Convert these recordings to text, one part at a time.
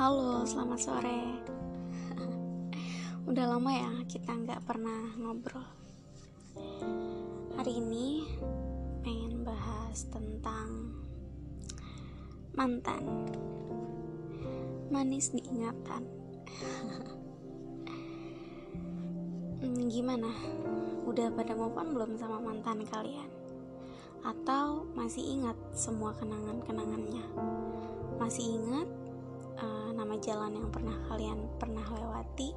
Halo, selamat sore. Udah lama ya kita nggak pernah ngobrol. Hari ini pengen bahas tentang mantan. Manis diingatan. hmm, gimana? Udah pada move on belum sama mantan kalian? Atau masih ingat semua kenangan-kenangannya? Masih ingat uh, nama jalan yang pernah kalian pernah lewati?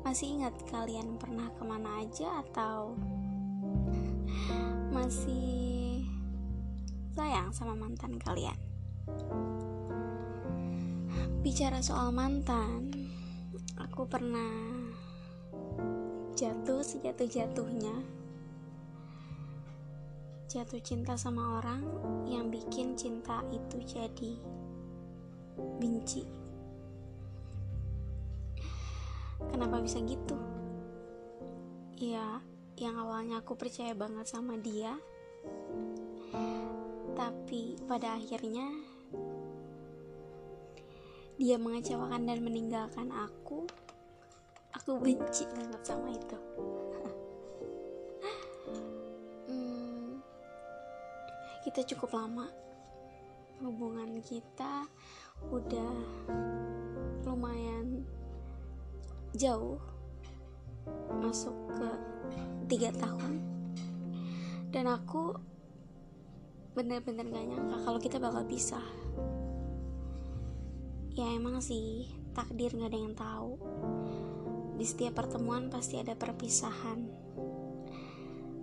Masih ingat kalian pernah ke mana aja atau masih sayang sama mantan kalian? Bicara soal mantan, aku pernah jatuh sejatuh-jatuhnya jatuh cinta sama orang yang bikin cinta itu jadi benci. Kenapa bisa gitu? Ya, yang awalnya aku percaya banget sama dia, tapi pada akhirnya dia mengecewakan dan meninggalkan aku. Aku benci banget sama itu. kita cukup lama hubungan kita udah lumayan jauh masuk ke tiga tahun. Dan aku bener-bener gak nyangka kalau kita bakal pisah. Ya emang sih takdir gak ada yang tahu. Di setiap pertemuan pasti ada perpisahan.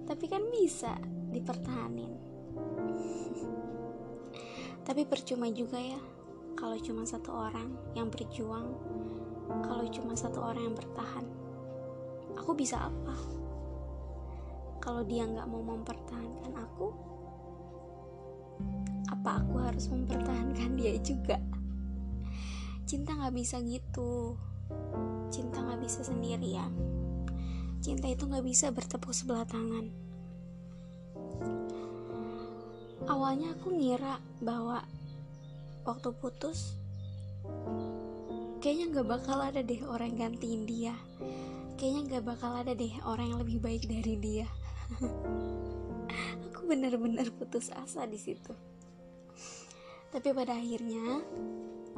Tapi kan bisa dipertahanin tapi percuma juga ya kalau cuma satu orang yang berjuang, kalau cuma satu orang yang bertahan. Aku bisa apa? Kalau dia nggak mau mempertahankan aku, apa aku harus mempertahankan dia juga? Cinta nggak bisa gitu. Cinta nggak bisa sendirian. Cinta itu nggak bisa bertepuk sebelah tangan awalnya aku ngira bahwa waktu putus kayaknya gak bakal ada deh orang yang gantiin dia. Kayaknya gak bakal ada deh orang yang lebih baik dari dia. Aku benar-benar putus asa di situ. Tapi pada akhirnya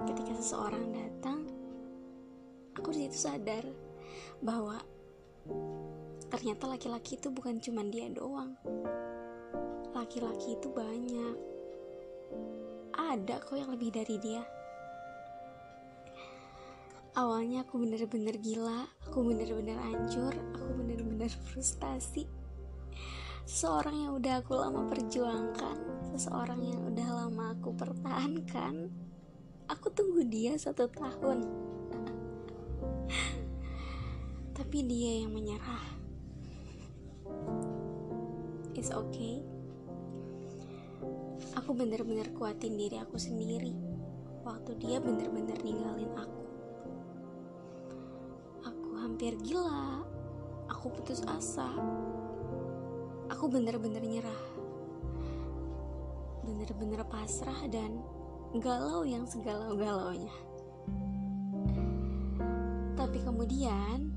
ketika seseorang datang aku di situ sadar bahwa ternyata laki-laki itu bukan cuma dia doang laki-laki itu banyak. Ada kok yang lebih dari dia. Awalnya aku bener-bener gila aku bener-bener hancur aku bener-bener frustasi. Seseorang yang udah aku lama perjuangkan seseorang yang udah lama aku pertahankan aku tunggu dia satu tahun. Tapi dia yang menyerah. It's okay aku bener-bener kuatin diri aku sendiri waktu dia bener-bener ninggalin aku. Aku hampir gila. Aku putus asa. Aku bener-bener nyerah. Bener-bener pasrah dan galau yang segalau-galaunya tapi kemudian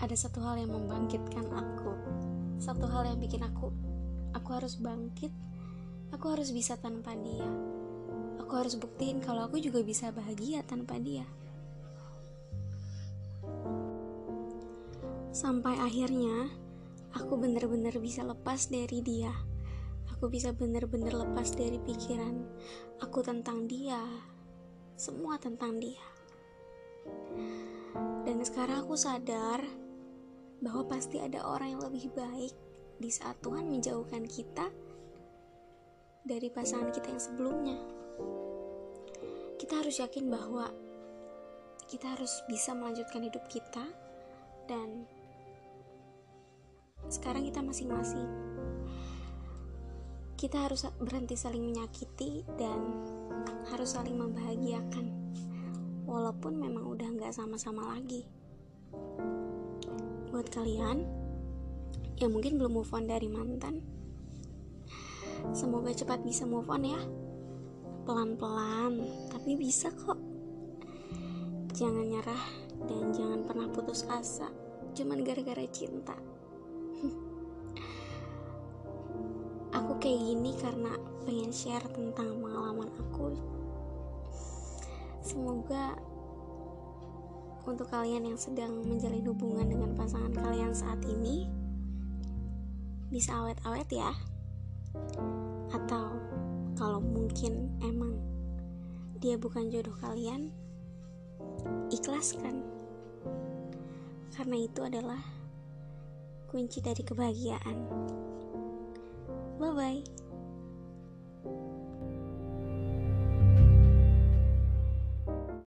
ada satu hal yang membangkitkan aku. Satu hal yang bikin aku Aku harus bangkit. Aku harus bisa tanpa dia. Aku harus buktiin kalau aku juga bisa bahagia tanpa dia. Sampai akhirnya, aku benar-benar bisa lepas dari dia. Aku bisa benar-benar lepas dari pikiran aku tentang dia. Semua tentang dia. Dan sekarang aku sadar bahwa pasti ada orang yang lebih baik di saat Tuhan menjauhkan kita dari pasangan kita yang sebelumnya. Kita harus yakin bahwa kita harus bisa melanjutkan hidup kita dan sekarang kita masing-masing. Kita harus berhenti saling menyakiti dan harus saling membahagiakan. Walaupun memang udah nggak sama-sama lagi. Buat kalian, yang mungkin belum move on dari mantan. Semoga cepat bisa move on ya. pelan-pelan, tapi bisa kok. Jangan nyerah dan jangan pernah putus asa, cuman gara-gara cinta. aku kayak gini karena pengen share tentang pengalaman aku. Semoga untuk kalian yang sedang menjalin hubungan dengan pasangan kalian saat ini bisa awet-awet ya? Atau kalau mungkin emang dia bukan jodoh kalian ikhlaskan. Karena itu adalah kunci dari kebahagiaan. Bye bye